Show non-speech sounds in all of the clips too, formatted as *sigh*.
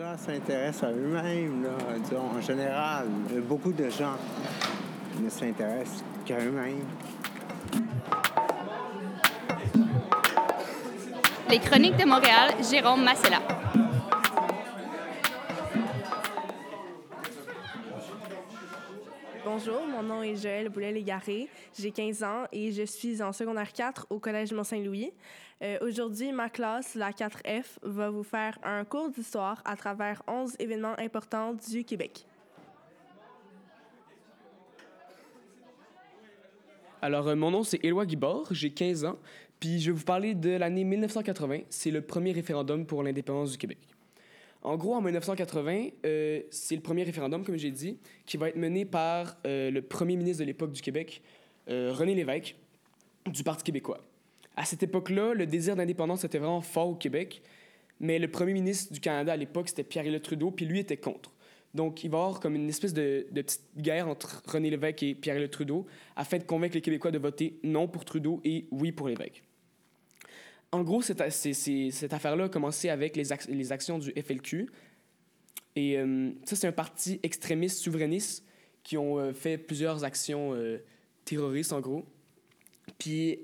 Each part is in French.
gens s'intéressent à eux-mêmes, disons, en général. Beaucoup de gens ne s'intéressent qu'à eux-mêmes. Les Chroniques de Montréal, Jérôme Massella. Bonjour, mon nom est Joël Boulet-Légaré. J'ai 15 ans et je suis en secondaire 4 au Collège Mont-Saint-Louis. Euh, Aujourd'hui, ma classe, la 4F, va vous faire un cours d'histoire à travers 11 événements importants du Québec. Alors, euh, mon nom, c'est Éloi Guibord, j'ai 15 ans, puis je vais vous parler de l'année 1980. C'est le premier référendum pour l'indépendance du Québec. En gros, en 1980, euh, c'est le premier référendum, comme j'ai dit, qui va être mené par euh, le premier ministre de l'époque du Québec, euh, René Lévesque, du Parti québécois. À cette époque-là, le désir d'indépendance était vraiment fort au Québec, mais le premier ministre du Canada à l'époque, c'était Pierre-Éliott Trudeau, puis lui était contre. Donc, il va y avoir comme une espèce de, petite guerre entre René Lévesque et Pierre-Éliott Trudeau afin de convaincre les Québécois de voter non pour Trudeau et oui pour Lévesque. En gros, cette, affaire-là a commencé avec les, ac- les actions du FLQ. Et euh, ça, c'est un parti extrémiste, souverainiste, qui ont euh, fait plusieurs actions euh, terroristes, en gros. Puis,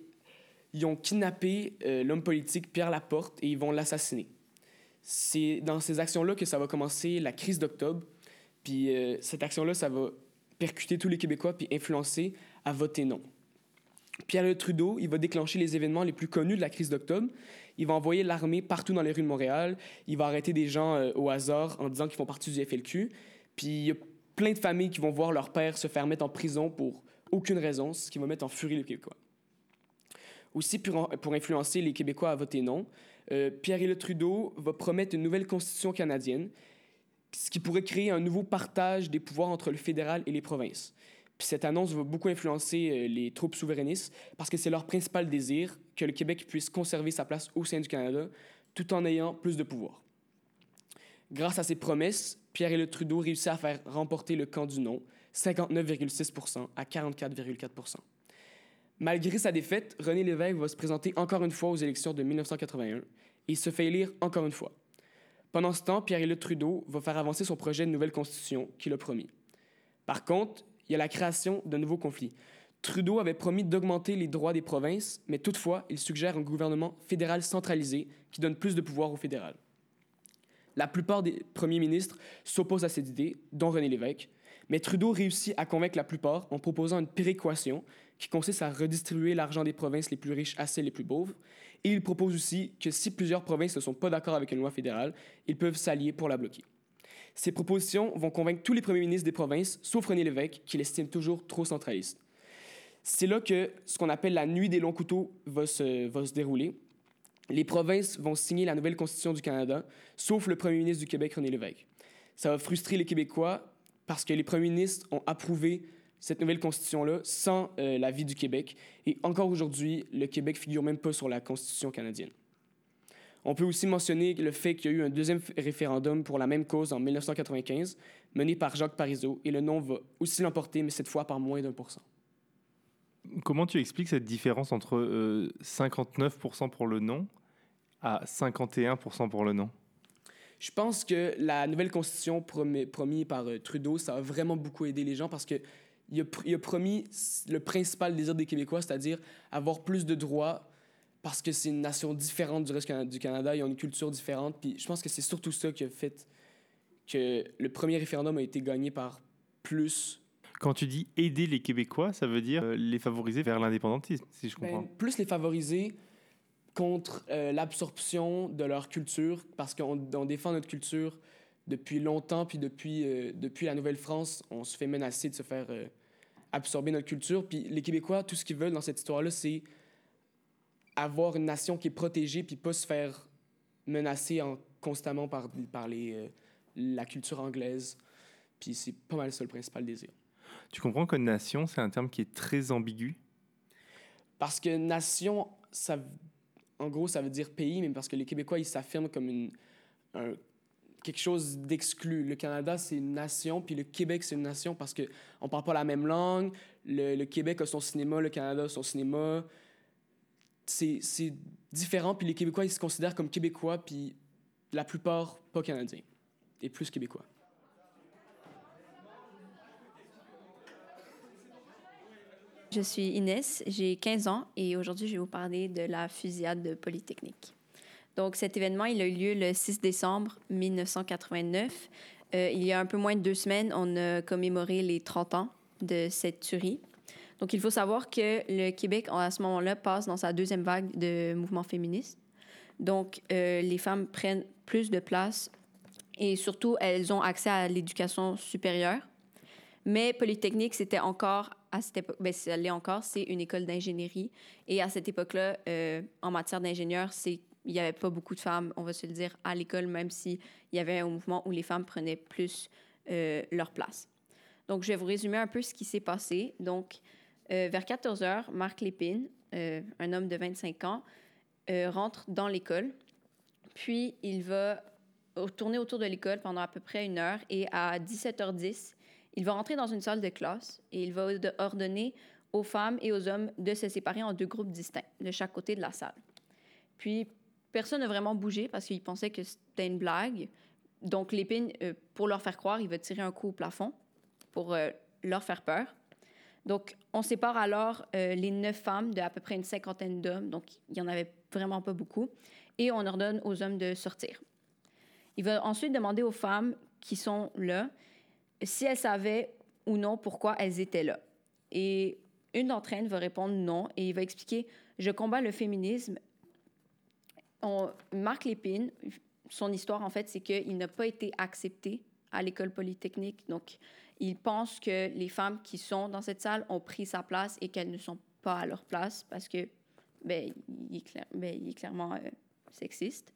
ils ont kidnappé l'homme politique Pierre Laporte et ils vont l'assassiner. C'est dans ces actions-là que ça va commencer la crise d'octobre. Puis, cette action-là, ça va percuter tous les Québécois puis influencer à voter non. Pierre Trudeau, il va déclencher les événements les plus connus de la crise d'octobre. Il va envoyer l'armée partout dans les rues de Montréal. Il va arrêter des gens euh, au hasard en disant qu'ils font partie du FLQ. Puis il y a plein de familles qui vont voir leur père se faire mettre en prison pour aucune raison, ce qui va mettre en furie les Québécois. Aussi, pour, influencer les Québécois à voter non, euh, Pierre-Éliott Trudeau va promettre une nouvelle constitution canadienne, ce qui pourrait créer un nouveau partage des pouvoirs entre le fédéral et les provinces. Puis cette annonce va beaucoup influencer euh, les troupes souverainistes parce que c'est leur principal désir que le Québec puisse conserver sa place au sein du Canada tout en ayant plus de pouvoir. Grâce à ces promesses, Pierre-Éliott Trudeau réussit à faire remporter le camp du non, 59,6% à 44,4% Malgré sa défaite, René Lévesque va se présenter encore une fois aux élections de 1981 et se fait élire encore une fois. Pendant ce temps, Pierre-Éliott Trudeau va faire avancer son projet de nouvelle constitution qu'il a promis. Par contre, il y a la création de nouveaux conflits. Trudeau avait promis d'augmenter les droits des provinces, mais toutefois, il suggère un gouvernement fédéral centralisé qui donne plus de pouvoir au fédéral. La plupart des premiers ministres s'opposent à cette idée, dont René Lévesque, mais Trudeau réussit à convaincre la plupart en proposant une péréquation qui consiste à redistribuer l'argent des provinces les plus riches à celles les plus pauvres. Et il propose aussi que si plusieurs provinces ne sont pas d'accord avec une loi fédérale, ils peuvent s'allier pour la bloquer. Ces propositions vont convaincre tous les premiers ministres des provinces, sauf René Lévesque, qui l'estime toujours trop centraliste. C'est là que ce qu'on appelle la nuit des longs couteaux va se, dérouler. Les provinces vont signer la nouvelle constitution du Canada, sauf le premier ministre du Québec, René Lévesque. Ça va frustrer les Québécois parce que les premiers ministres ont approuvé cette nouvelle constitution-là sans euh, l'avis du Québec. Et encore aujourd'hui, le Québec figure même pas sur la constitution canadienne. On peut aussi mentionner le fait qu'il y a eu un deuxième référendum pour la même cause en 1995, mené par Jacques Parizeau, et le non va aussi l'emporter, mais cette fois par moins d'un pour cent. Comment tu expliques cette différence entre euh, 59% pour le non à 51% pour le non Je pense que la nouvelle constitution promis, promis par euh, Trudeau, ça a vraiment beaucoup aidé les gens parce que il a, pr- il a promis le principal désir des Québécois, c'est-à-dire avoir plus de droits parce que c'est une nation différente du reste du Canada, ils ont une culture différente. Puis je pense que c'est surtout ça qui a fait que le premier référendum a été gagné par plus, Quand tu dis aider les Québécois, ça veut dire euh, les favoriser vers l'indépendantisme, si je comprends. ben, plus les favoriser contre euh, l'absorption de leur culture parce qu'on on défend notre culture depuis longtemps, puis depuis, euh, depuis la Nouvelle-France, on se fait menacer de se faire absorber notre culture. Puis les Québécois, tout ce qu'ils veulent dans cette histoire-là, c'est avoir une nation qui est protégée, puis pas se faire menacer en, constamment par, par les, euh, la culture anglaise. Puis c'est pas mal ça le principal désir. Tu comprends que nation, c'est un terme qui est très ambigu? Parce que nation, ça, en gros, ça veut dire pays, mais parce que les Québécois, ils s'affirment comme une, un- quelque chose d'exclu. Le Canada, c'est une nation, puis le Québec, c'est une nation parce qu'on ne parle pas la même langue. Le, le Québec a son cinéma, le Canada a son cinéma. C'est différent, puis les Québécois, ils se considèrent comme Québécois, puis la plupart, pas Canadiens. et plus québécois. Je suis Inès, j'ai 15 ans et aujourd'hui je vais vous parler de la fusillade de Polytechnique. Donc cet événement, il a eu lieu le 6 décembre 1989. Euh, il y a un peu moins de deux semaines, on a commémoré les 30 ans de cette tuerie. Donc il faut savoir que le Québec, à ce moment-là, passe dans sa deuxième vague de mouvements féministes. Donc euh, les femmes prennent plus de place et surtout, elles ont accès à l'éducation supérieure. Mais Polytechnique, c'était encore, à cette époque, ben, ça l'est encore, c'est une école d'ingénierie. Et à cette époque-là, euh, en matière d'ingénieur, c'est il n'y avait pas beaucoup de femmes, on va se le dire, à l'école, même s'il y avait un mouvement où les femmes prenaient plus euh, leur place. Donc, je vais vous résumer un peu ce qui s'est passé. Donc, euh, vers 14 heures, Marc Lépine, un homme de 25 ans, rentre dans l'école. Puis, il va tourner autour de l'école pendant à peu près une heure et à 17h10, il va rentrer dans une salle de classe et il va ordonner aux femmes et aux hommes de se séparer en deux groupes distincts, de chaque côté de la salle. Puis, personne n'a vraiment bougé parce qu'il pensait que c'était une blague. Donc, l'épine, euh, pour leur faire croire, il va tirer un coup au plafond pour euh, leur faire peur. Donc, on sépare alors euh, les neuf femmes de à peu près une cinquantaine d'hommes, donc il n'y en avait vraiment pas beaucoup, et on ordonne aux hommes de sortir. Il va ensuite demander aux femmes qui sont là si elles savaient ou non pourquoi elles étaient là. Et une d'entre elles va répondre non et il va expliquer Je combats le féminisme. On, Marc Lépine, son histoire en fait, c'est qu'il n'a pas été accepté à l'école polytechnique. Donc, il pense que les femmes qui sont dans cette salle ont pris sa place et qu'elles ne sont pas à leur place parce que ben, il, est ben, clairement euh, sexiste.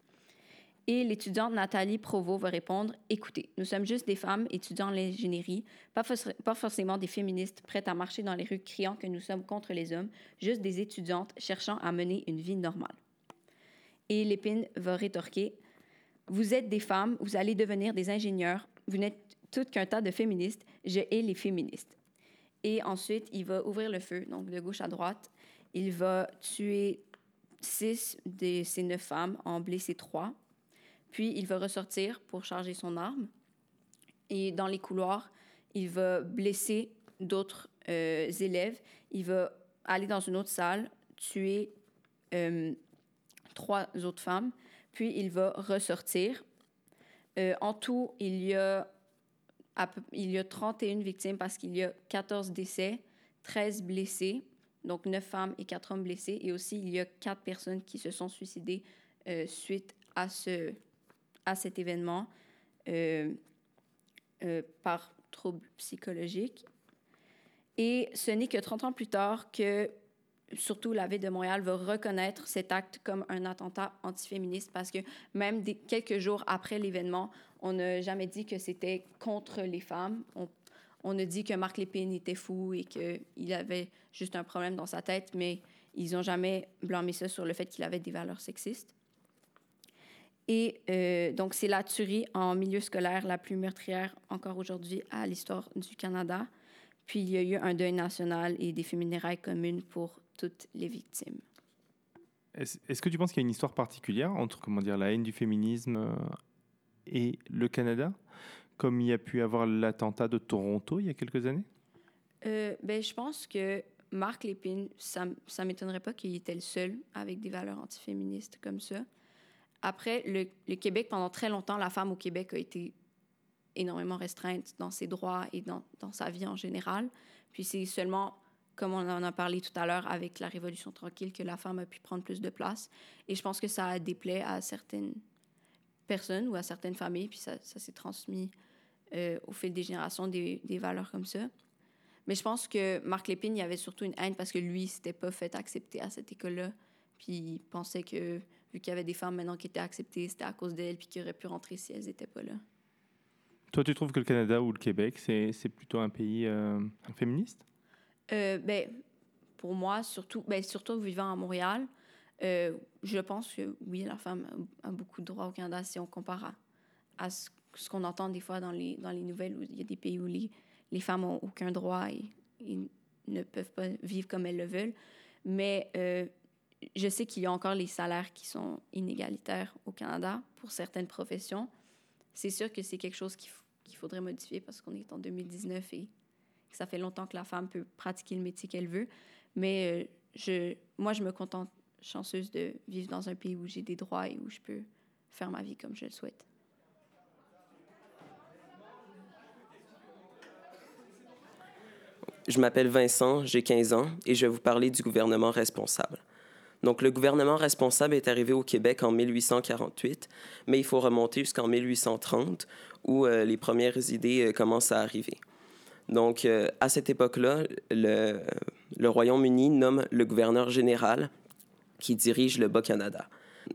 Et l'étudiante Nathalie Provost va répondre Écoutez, nous sommes juste des femmes étudiant l'ingénierie, pas, pas forcément des féministes prêtes à marcher dans les rues criant que nous sommes contre les hommes, juste des étudiantes cherchant à mener une vie normale. Et Lépine va rétorquer Vous êtes des femmes, vous allez devenir des ingénieurs, vous n'êtes toutes qu'un tas de féministes, je hais les féministes. Et ensuite, il va ouvrir le feu, donc de gauche à droite. Il va tuer six de ces neuf femmes, en blesser trois. Puis il va ressortir pour charger son arme. Et dans les couloirs, il va blesser d'autres euh, élèves. Il va aller dans une autre salle, tuer euh, trois autres femmes. Puis il va ressortir. Euh, en tout, il y, a, il y a 31 victimes parce qu'il y a 14 décès, 13 blessés, donc 9 femmes et 4 hommes blessés. Et aussi, il y a 4 personnes qui se sont suicidées suite à ce, à cet événement euh, euh, par trouble psychologique. Et ce n'est que 30 ans plus tard que, surtout la ville de Montréal, va reconnaître cet acte comme un attentat antiféministe parce que même quelques jours après l'événement, on n'a jamais dit que c'était contre les femmes. On, a dit que Marc Lépine était fou et qu'il avait juste un problème dans sa tête, mais ils n'ont jamais blâmé ça sur le fait qu'il avait des valeurs sexistes. Et euh, donc, c'est la tuerie en milieu scolaire la plus meurtrière encore aujourd'hui à l'histoire du Canada. Puis, il y a eu un deuil national et des funérailles communes pour toutes les victimes. Est-ce que tu penses qu'il y a une histoire particulière entre comment dire, la haine du féminisme euh, et le Canada, comme il y a pu avoir l'attentat de Toronto il y a quelques années? Euh, ben, je pense que Marc Lépine, ça ne m'étonnerait pas qu'il était le seul avec des valeurs antiféministes comme ça. Après, le, Québec, pendant très longtemps, la femme au Québec a été énormément restreinte dans ses droits et dans, dans sa vie en général. Puis c'est seulement, comme on en a parlé tout à l'heure, avec la Révolution tranquille, que la femme a pu prendre plus de place. Et je pense que ça a déplaît à certaines personnes ou à certaines familles, puis ça, ça s'est transmis euh, au fil des générations, des, des, valeurs comme ça. Mais je pense que Marc Lépine, il y avait surtout une haine parce que lui, s'était pas fait accepter à cette école-là. Puis il pensait que vu qu'il y avait des femmes maintenant qui étaient acceptées, c'était à cause d'elles, puis qui auraient pu rentrer si elles n'étaient pas là. Toi, tu trouves que le Canada ou le Québec, c'est, plutôt un pays euh, féministe? Euh, ben, pour moi, surtout, ben, surtout vivant à Montréal, euh, je pense que oui, la femme a, beaucoup de droits au Canada si on compare à, ce, qu'on entend des fois dans les, dans les nouvelles où il y a des pays où les, les femmes n'ont aucun droit et, ne peuvent pas vivre comme elles le veulent. Mais je sais qu'il y a encore les salaires qui sont inégalitaires au Canada pour certaines professions. c'est sûr que c'est quelque chose qu'il qu'il faudrait modifier parce qu'on est en 2019 et que ça fait longtemps que la femme peut pratiquer le métier qu'elle veut. Mais euh, je, moi, je me contente chanceuse de vivre dans un pays où j'ai des droits et où je peux faire ma vie comme je le souhaite. Je m'appelle Vincent, j'ai 15 ans et je vais vous parler du gouvernement responsable. Donc, le gouvernement responsable est arrivé au Québec en 1848, mais il faut remonter jusqu'en 1830 où euh, les premières idées euh, commencent à arriver. Donc, euh, à cette époque-là, le, le Royaume-Uni nomme le gouverneur général qui dirige le Bas-Canada.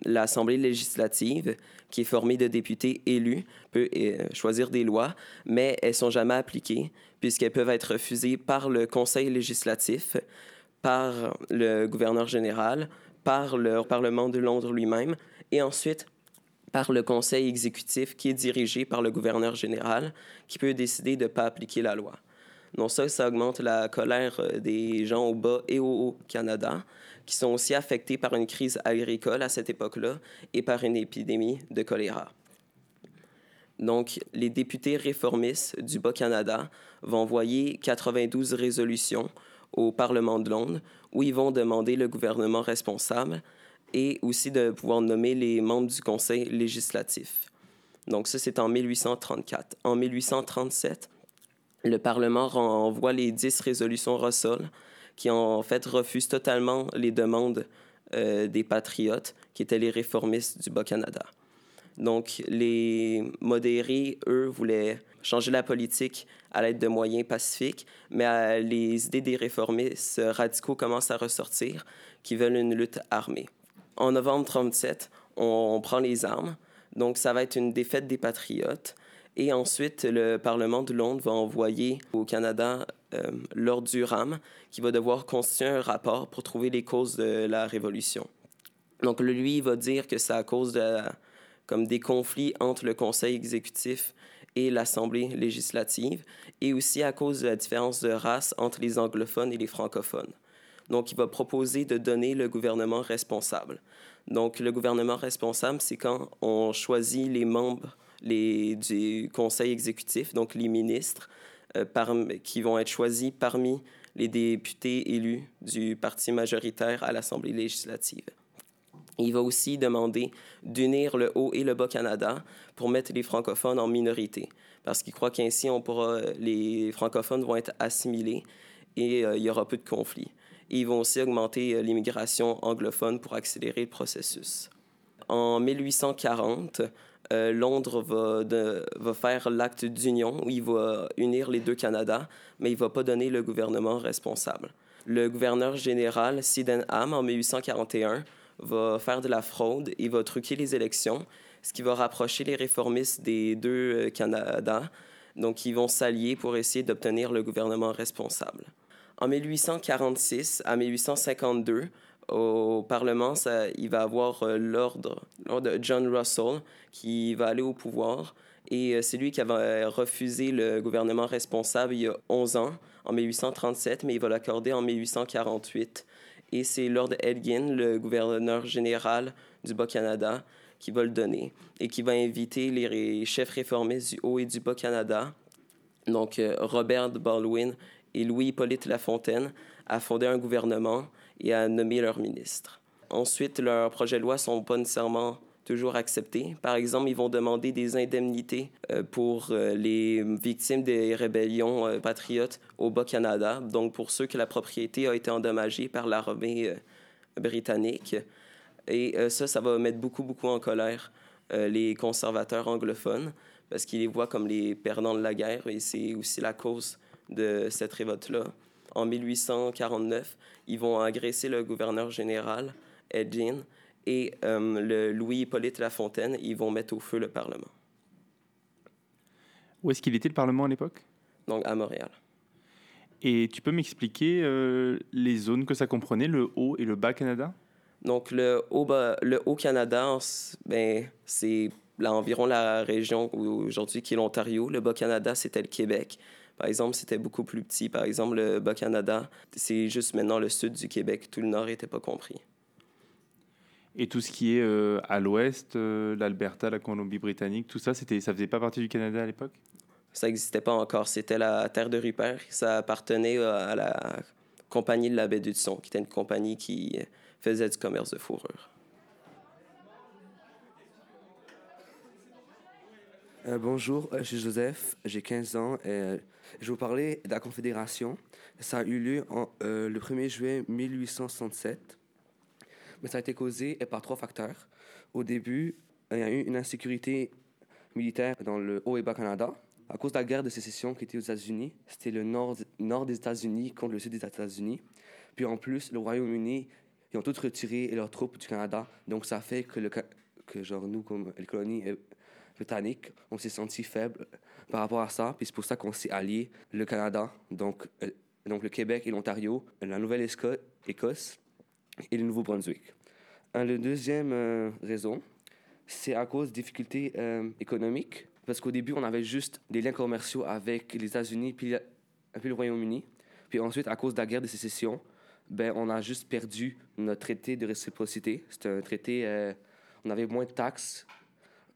L'Assemblée législative, qui est formée de députés élus, peut choisir des lois, mais elles sont jamais appliquées puisqu'elles peuvent être refusées par le Conseil législatif, par le gouverneur général, par le Parlement de Londres lui-même et ensuite par le Conseil exécutif qui est dirigé par le gouverneur général qui peut décider de ne pas appliquer la loi. Donc ça, ça augmente la colère euh, des gens au bas et au haut Canada, qui sont aussi affectés par une crise agricole à cette époque-là et par une épidémie de choléra. Donc, les députés réformistes du Bas-Canada vont envoyer 92 résolutions au Parlement de Londres où ils vont demander le gouvernement responsable et aussi de pouvoir nommer les membres du Conseil législatif. Donc ça, c'est en 1834. En 1837, le Parlement renvoie les dix résolutions Russell qui en fait refusent totalement les demandes euh, des patriotes, qui étaient les réformistes du Bas-Canada. Donc les modérés, eux, voulaient changer la politique à l'aide de moyens pacifiques, mais euh, les idées des réformistes radicaux commencent à ressortir, qui veulent une lutte armée. En novembre 37, on, prend les armes, donc ça va être une défaite des patriotes. Et ensuite, le Parlement de Londres va envoyer au Canada euh, Lord Durham, qui va devoir constituer un rapport pour trouver les causes de la Révolution. Donc, lui, il va dire que c'est à cause de, comme des conflits entre le Conseil exécutif et l'Assemblée législative, et aussi à cause de la différence de race entre les anglophones et les francophones. Donc, il va proposer de donner le gouvernement responsable. Donc, le gouvernement responsable, c'est quand on choisit les membres les, du conseil exécutif, donc les ministres, par, qui vont être choisis parmi les députés élus du parti majoritaire à l'Assemblée législative. Il va aussi demander d'unir le Haut et le Bas-Canada pour mettre les francophones en minorité, parce qu'il croit qu'ainsi on pourra, les francophones vont être assimilés et euh, il y aura peu de conflits. Ils vont aussi augmenter euh, l'immigration anglophone pour accélérer le processus. En 1840, euh, Londres va, faire l'acte d'union où il va unir les deux Canada, mais il ne va pas donner le gouvernement responsable. Le gouverneur général Sydenham, en 1841, va faire de la fraude et va truquer les élections, ce qui va rapprocher les réformistes des deux euh, Canada. Donc, ils vont s'allier pour essayer d'obtenir le gouvernement responsable. En 1846 à 1852, au Parlement, ça, il va avoir euh, l'ordre de John Russell qui va aller au pouvoir. Et euh, c'est lui qui avait refusé le gouvernement responsable il y a 11 ans, en 1837, mais il va l'accorder en 1848. Et c'est Lord Elgin, le gouverneur général du Bas-Canada, qui va le donner et qui va inviter les chefs réformistes du Haut et du Bas-Canada, donc euh, Robert Baldwin et Louis-Hippolyte Lafontaine, à fonder un gouvernement et à nommer leurs ministres. Ensuite, leurs projets de loi sont pas nécessairement toujours acceptés. Par exemple, ils vont demander des indemnités euh, pour euh, les victimes des rébellions euh, patriotes au Bas-Canada, donc pour ceux que la propriété a été endommagée par l'armée britannique. Et ça, ça va mettre beaucoup, beaucoup en colère les conservateurs anglophones parce qu'ils les voient comme les perdants de la guerre et c'est aussi la cause de cette révolte-là en 1849, ils vont agresser le gouverneur général, Edgin, et euh, le Louis-Hippolyte Lafontaine, ils vont mettre au feu le Parlement. Où est-ce qu'il était le Parlement à l'époque? Donc à Montréal. Et tu peux m'expliquer euh, les zones que ça comprenait, le Haut et le Bas Canada? Donc le Haut, le Haut Canada, ben, c'est environ la région aujourd'hui qui est l'Ontario. Le Bas Canada, c'était le Québec. Par exemple, c'était beaucoup plus petit. Par exemple, le Bas-Canada, c'est juste maintenant le sud du Québec. Tout le nord n'était pas compris. Et tout ce qui est euh, à l'ouest, euh, l'Alberta, la Colombie-Britannique, tout ça, c'était, ça faisait pas partie du Canada à l'époque? Ça n'existait pas encore. C'était la terre de Rupert. Ça appartenait euh, à la compagnie de la baie d'Hudson, qui était une compagnie qui faisait du commerce de fourrure. Euh, bonjour, euh, je suis Joseph, j'ai 15 ans et euh, je vais vous parler de la Confédération. Ça a eu lieu le 1er juillet 1867, mais ça a été causé par trois facteurs. Au début, il y a eu une insécurité militaire dans le Haut et Bas-Canada à cause de la guerre de sécession qui était aux États-Unis. C'était le nord, nord des États-Unis contre le sud des États-Unis. Puis en plus, le Royaume-Uni, ils ont tous retiré leurs troupes du Canada. Donc ça fait que, que genre nous, comme les colonies on s'est senti faible par rapport à ça. Puis c'est pour ça qu'on s'est allié, le Canada, donc, euh, donc le Québec et l'Ontario, la Nouvelle-Écosse et le Nouveau-Brunswick. Euh, Le deuxième euh, raison, c'est à cause des difficultés économiques. Parce qu'au début, on avait juste des liens commerciaux avec les États-Unis puis, la- puis le Royaume-Uni. Puis ensuite, à cause de la guerre de sécession, ben, on a juste perdu notre traité de réciprocité. C'était un traité, on avait moins de taxes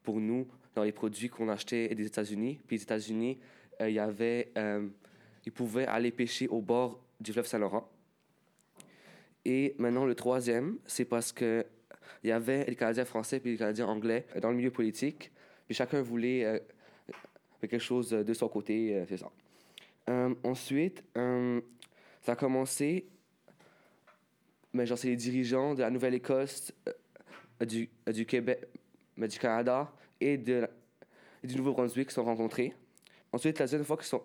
pour nous dans les produits qu'on achetait des États-Unis. Puis les États-Unis, euh, il y avait, euh, ils pouvaient aller pêcher au bord du fleuve Saint-Laurent. Et maintenant, le troisième, c'est parce que il y avait les Canadiens français puis les Canadiens anglais euh, dans le milieu politique. Puis chacun voulait quelque chose de son côté, c'est ça. Ensuite, ça a commencé, mais genre, c'est les dirigeants de la Nouvelle-Écosse, du, du Québec, mais du Canada et du Nouveau-Brunswick sont rencontrés. Ensuite, la deuxième fois qu'ils sont,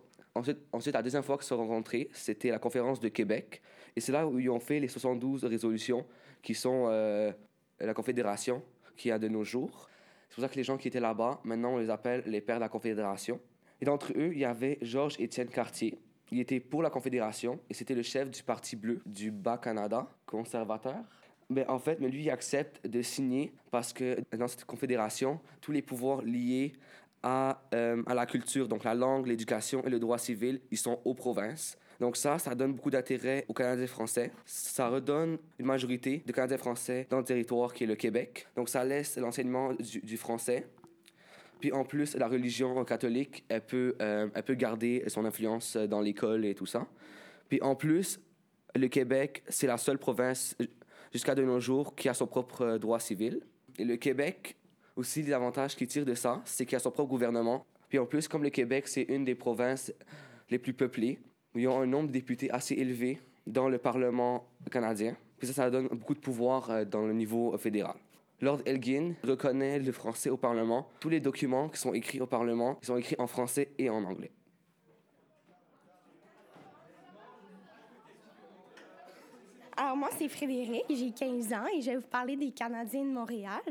sont rencontrés, c'était la conférence de Québec. Et c'est là où ils ont fait les 72 résolutions qui sont euh, la Confédération qui a de nos jours. C'est pour ça que les gens qui étaient là-bas, maintenant, on les appelle les pères de la Confédération. Et d'entre eux, il y avait Georges-Étienne Cartier. Il était pour la Confédération et c'était le chef du Parti bleu du Bas-Canada, conservateur. Mais en fait, mais lui, il accepte de signer parce que dans cette confédération, tous les pouvoirs liés à, euh, à la culture, donc la langue, l'éducation et le droit civil, ils sont aux provinces. Donc ça, ça donne beaucoup d'intérêt aux Canadiens français. Ça redonne une majorité de Canadiens français dans le territoire qui est le Québec. Donc ça laisse l'enseignement du, français. Puis en plus, la religion catholique, elle peut, euh, elle peut garder son influence dans l'école et tout ça. Puis en plus, le Québec, c'est la seule province jusqu'à de nos jours qui a son propre euh, droit civil. Et le Québec, aussi, l'avantage qu'il tire de ça, c'est qu'il a son propre gouvernement. Puis en plus, comme le Québec, c'est une des provinces les plus peuplées, où ils ont un nombre de députés assez élevé dans le Parlement canadien. Puis ça, ça donne beaucoup de pouvoir euh, dans le niveau euh, fédéral. Lord Elgin reconnaît le français au Parlement. Tous les documents qui sont écrits au Parlement, ils sont écrits en français et en anglais. Alors, moi, c'est Frédéric, j'ai 15 ans et je vais vous parler des Canadiens de Montréal.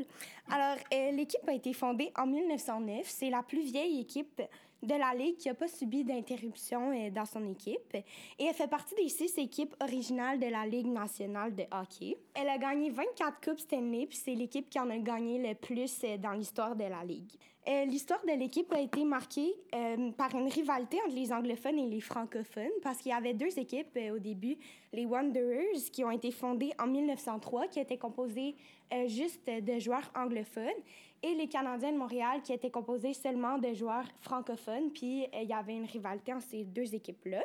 Alors, euh, l'équipe a été fondée en 1909. C'est la plus vieille équipe de la Ligue qui n'a pas subi d'interruption euh, dans son équipe. Et elle fait partie des six équipes originales de la Ligue nationale de hockey. Elle a gagné 24 Coupes Stanley, puis c'est l'équipe qui en a gagné le plus euh, dans l'histoire de la Ligue. Euh, L'histoire de l'équipe a été marquée euh, par une rivalité entre les anglophones et les francophones parce qu'il y avait deux équipes euh, au début, les Wanderers, qui ont été fondées en 1903, qui étaient composées juste de joueurs anglophones, et les Canadiens de Montréal, qui étaient composés seulement de joueurs francophones. Puis il y avait une rivalité entre ces deux équipes-là.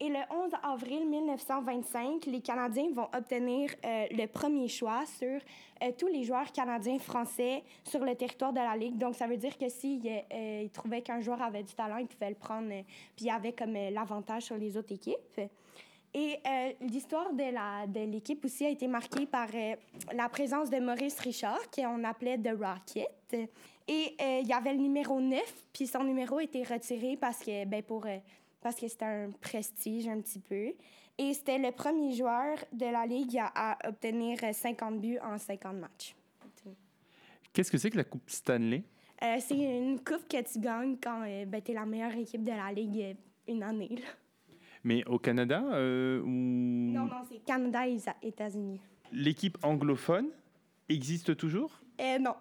Et le 11 avril 1925, les Canadiens vont obtenir euh, le premier choix sur euh, tous les joueurs canadiens français sur le territoire de la Ligue. Donc, ça veut dire que s'ils euh, ils trouvaient qu'un joueur avait du talent, ils pouvaient le prendre, euh, puis il avait comme euh, l'avantage sur les autres équipes. Et euh, l'histoire de la- de l'équipe aussi a été marquée par euh, la présence de Maurice Richard, qu'on appelait The Rocket. Et euh, il y avait le numéro 9, puis son numéro été retiré parce que, ben, pour, euh, parce que c'était un prestige un petit peu. Et c'était le premier joueur de la Ligue à, à obtenir euh, 50 buts en 50 matchs. Qu'est-ce que c'est que la Coupe Stanley? Euh, c'est une coupe que tu gagnes quand euh, ben, tu es la meilleure équipe de la Ligue euh, une année. là. Mais au Canada euh, ou Non, non, c'est Canada et États-Unis. l'équipe anglophone existe toujours? Euh, non.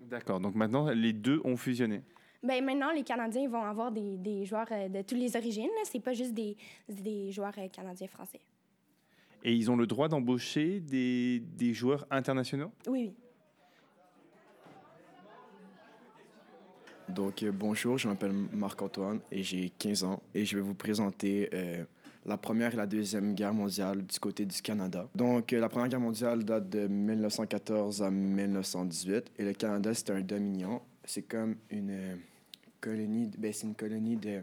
D'accord, donc maintenant les deux ont fusionné. Ben, maintenant, les Canadiens vont avoir des, des joueurs euh, de toutes les origines. là. C'est pas juste des, des joueurs euh, canadiens-français. Et ils ont le droit d'embaucher des, des joueurs internationaux? Oui, oui. Donc, euh, bonjour, je m'appelle Marc-Antoine et j'ai 15 ans et je vais vous présenter euh, la Première et la Deuxième Guerre mondiale du côté du Canada. Donc, euh, la Première Guerre mondiale date de 1914 à 1918 et le Canada, c'est un dominion. C'est comme une euh, colonie, ben, c'est une colonie de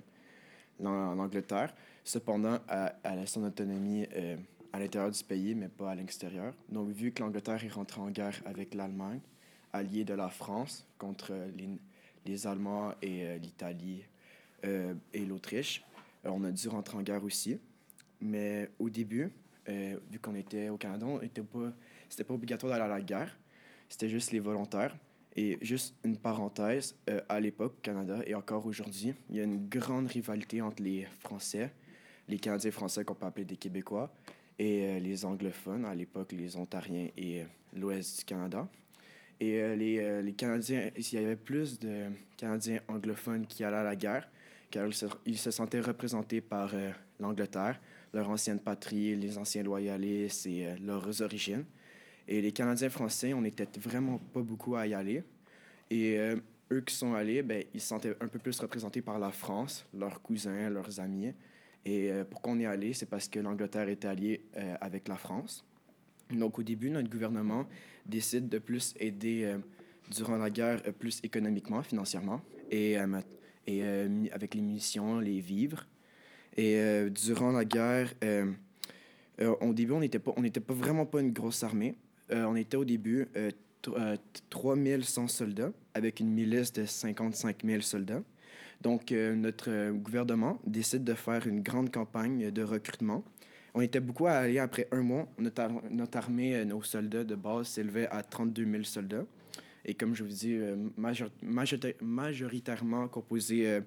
l'An- l'Angleterre. Cependant, elle, a son autonomie euh, à l'intérieur du pays, mais pas à l'extérieur. Donc, vu que l'Angleterre est rentrée en guerre avec l'Allemagne, alliée de la France contre les, Allemands et euh, l'Italie euh, et l'Autriche, on a dû rentrer en guerre aussi. Mais au début, vu qu'on était au Canada, on était pas, c'était pas obligatoire d'aller à la guerre. C'était juste les volontaires. Et juste une parenthèse, euh, à l'époque, au Canada et encore aujourd'hui, il y a une grande rivalité entre les Français, les Canadiens français qu'on peut appeler des Québécois, et euh, les anglophones, à l'époque les Ontariens et euh, l'Ouest du Canada. Et les, les Canadiens, il y avait plus de Canadiens anglophones qui allaient à la guerre, car ils se, sentaient représentés par l'Angleterre, leur ancienne patrie, les anciens loyalistes et leurs origines. Et les Canadiens français, on n'était vraiment pas beaucoup à y aller. Et euh, eux qui sont allés, ben, ils se sentaient un peu plus représentés par la France, leurs cousins, leurs amis. Et euh, pourquoi on est allé, c'est parce que l'Angleterre était alliée euh, avec la France. Donc au début, notre gouvernement décide de plus aider euh, durant la guerre, plus économiquement, financièrement, et, avec les munitions, les vivres. Et durant la guerre, au début, on n'était vraiment pas une grosse armée. Euh, on était au début euh, tr- euh, 3100 soldats avec une milice de 55 000 soldats. Donc, euh, notre euh, gouvernement décide de faire une grande campagne de recrutement. On était beaucoup à aller après un mois. Notre, notre armée, euh, nos soldats de base s'élevait à 32 000 soldats. Et comme je vous dis, euh, major- majorita- majoritairement composé euh,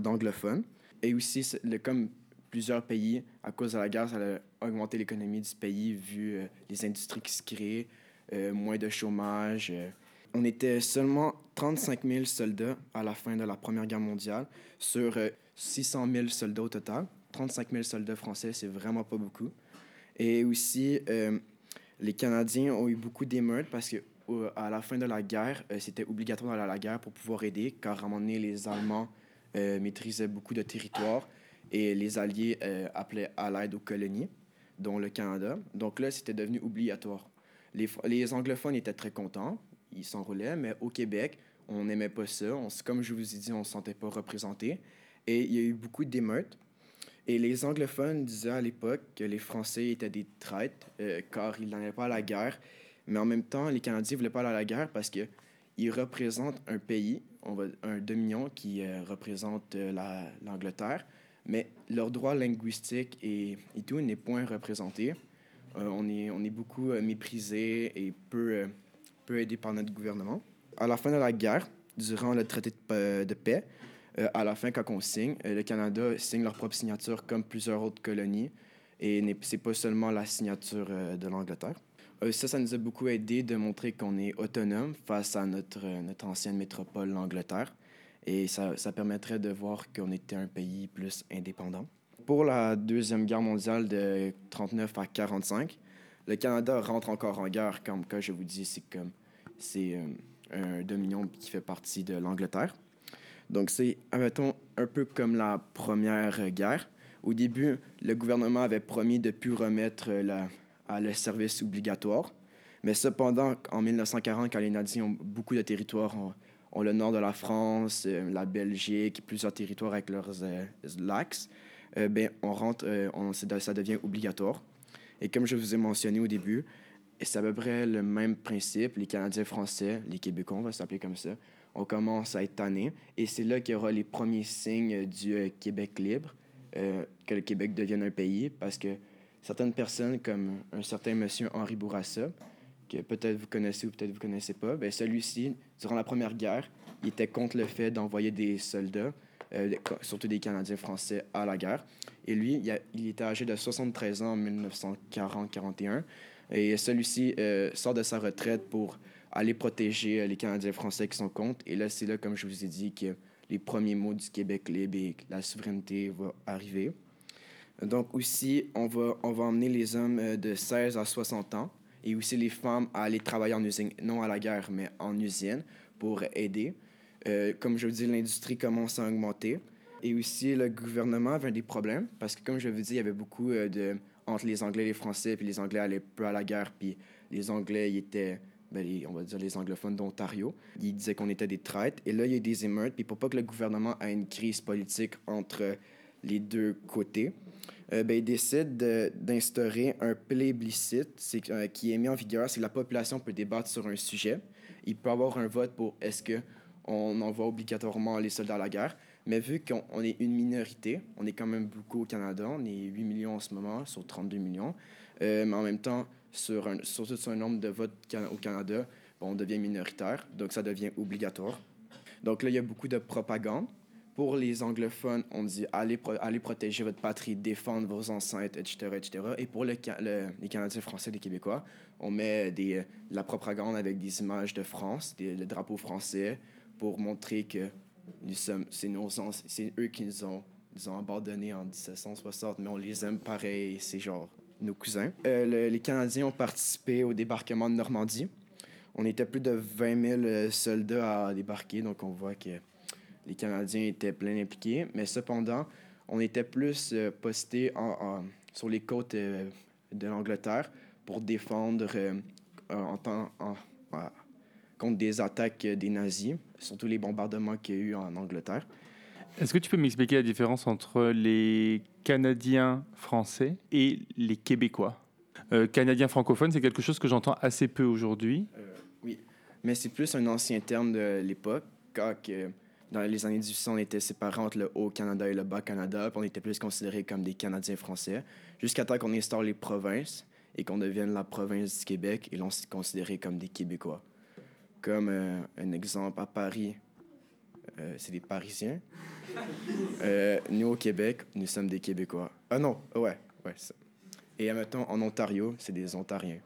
d'anglophones. Et aussi, le- comme plusieurs pays, à cause de la guerre, ça a augmenté l'économie du pays vu euh, les industries qui se créent, euh, moins de chômage. euh. On était seulement 35 000 soldats à la fin de la Première Guerre mondiale sur euh, 600 000 soldats au total. 35 000 soldats français, c'est vraiment pas beaucoup. Et aussi, les Canadiens ont eu beaucoup d'émeutes parce que à la fin de la guerre, c'était obligatoire d'aller à la guerre pour pouvoir aider, car à un moment donné, les Allemands maîtrisaient beaucoup de territoires et les Alliés euh, appelaient à l'aide aux colonies, dont le Canada. Donc là, c'était devenu obligatoire. Les, les anglophones étaient très contents, ils s'enroulaient, mais au Québec, on n'aimait pas ça. On, comme je vous ai dit, on ne se sentait pas représenté. Et il y a eu beaucoup d'émeutes. Et les anglophones disaient à l'époque que les Français étaient des traîtres, euh, car ils n'allaient pas à la guerre. Mais en même temps, les Canadiens ne voulaient pas aller à la guerre parce qu'ils représentent un pays, on va, un dominion qui euh, représente euh, la- l'Angleterre, mais leur droit linguistique et, et tout n'est point représenté. Euh, on, est, on est beaucoup euh, méprisé et peu, euh, peu aidé par notre gouvernement. À la fin de la guerre, durant le traité de, pa- de paix, à la fin, quand on signe, le Canada signe leur propre signature comme plusieurs autres colonies. Et c'est pas seulement la signature de l'Angleterre. Ça, ça nous a beaucoup aidé de montrer qu'on est autonome face à notre, notre ancienne métropole, l'Angleterre. Et ça, ça permettrait de voir qu'on était un pays plus indépendant. Pour la Deuxième Guerre mondiale de 39 à 45, le Canada rentre encore en guerre, comme quand je vous dis, c'est comme c'est euh, un dominion qui fait partie de l'Angleterre. Donc c'est, admettons, un peu comme la Première Guerre. Au début, le gouvernement avait promis de ne plus remettre la, à le service obligatoire. Mais cependant, en 1940, quand les nazis ont beaucoup de territoires, ont le nord de la France, euh, la Belgique, plusieurs territoires avec leurs euh, lacs, euh, ben, on rentre, on, ça devient obligatoire. Et comme je vous ai mentionné au début, c'est à peu près le même principe. Les Canadiens français, les Québécois, on va s'appeler comme ça, on commence à être tannés. Et c'est là qu'il y aura les premiers signes du Québec libre, que le Québec devienne un pays, parce que certaines personnes, comme un certain monsieur Henri Bourassa, que peut-être vous connaissez ou peut-être vous connaissez pas, ben celui-ci, durant la Première Guerre, il était contre le fait d'envoyer des soldats, euh, surtout des Canadiens français, à la guerre. Et lui, il, il était âgé de 73 ans en 1940-41. Et celui-ci euh, sort de sa retraite pour aller protéger euh, les Canadiens français qui sont contre. Et là, c'est là, comme je vous ai dit, que les premiers mots du Québec libre et la souveraineté va arriver. Donc aussi, on va, on va emmener les hommes de 16 à 60 ans et aussi les femmes à aller travailler en usine, non à la guerre, mais en usine pour aider. Euh, comme je vous dis, l'industrie commence à augmenter. Et aussi, le gouvernement avait des problèmes parce que, comme je vous dis, il y avait beaucoup euh, de... entre les Anglais et les Français, puis les Anglais allaient peu à la guerre, puis les Anglais, ils étaient, ben, on va dire, les anglophones d'Ontario. Ils disaient qu'on était des traîtres. Et là, il y a eu des émeutes, puis pour pas que le gouvernement ait une crise politique entre les deux côtés, euh, ben, il décide de- d'instaurer un plébiscite euh, qui est mis en vigueur. Que la population peut débattre sur un sujet. Il peut avoir un vote pour est-ce que on envoie obligatoirement les soldats à la guerre. Mais vu qu'on on est une minorité, on est quand même beaucoup au Canada, on est 8 millions en ce moment sur 32 millions. Euh, mais en même temps, sur un, surtout sur un nombre de votes au Canada, on devient minoritaire, donc ça devient obligatoire. Donc là, il y a beaucoup de propagande. Pour les anglophones, on dit allez, allez protéger votre patrie, défendre vos ancêtres, etc. etc. Et pour le, les Canadiens français, les Québécois, on met des, de la propagande avec des images de France, des, le drapeau français, pour montrer que c'est, eux qui nous ont, nous ont abandonnés en 1760, mais on les aime pareil, c'est genre nos cousins. Euh, le- les Canadiens ont participé au débarquement de Normandie. On était plus de 20 000 euh, soldats à débarquer, donc on voit que les Canadiens étaient plein impliqués. Mais cependant, on était plus euh, postés en- en- sur les côtes euh, de l'Angleterre pour défendre euh, en temps, en- en- contre des attaques des nazis, surtout les bombardements qu'il y a eu en Angleterre. Est-ce que tu peux m'expliquer la différence entre les Canadiens français et les Québécois? Euh, Canadiens francophones, c'est quelque chose que j'entends assez peu aujourd'hui. Oui, mais c'est plus un ancien terme de l'époque, quand dans les années 1800, on était séparés entre le Haut-Canada et le Bas-Canada, puis on était plus considérés comme des Canadiens français, jusqu'à temps qu'on instaure les provinces et qu'on devienne la province du Québec, et l'on s'est considéré comme des Québécois. Comme euh, un exemple, à Paris, euh, c'est des Parisiens. Euh, nous, au Québec, nous sommes des Québécois. Ah non, ouais, ouais. ça. Et admettons, en Ontario, c'est des Ontariens.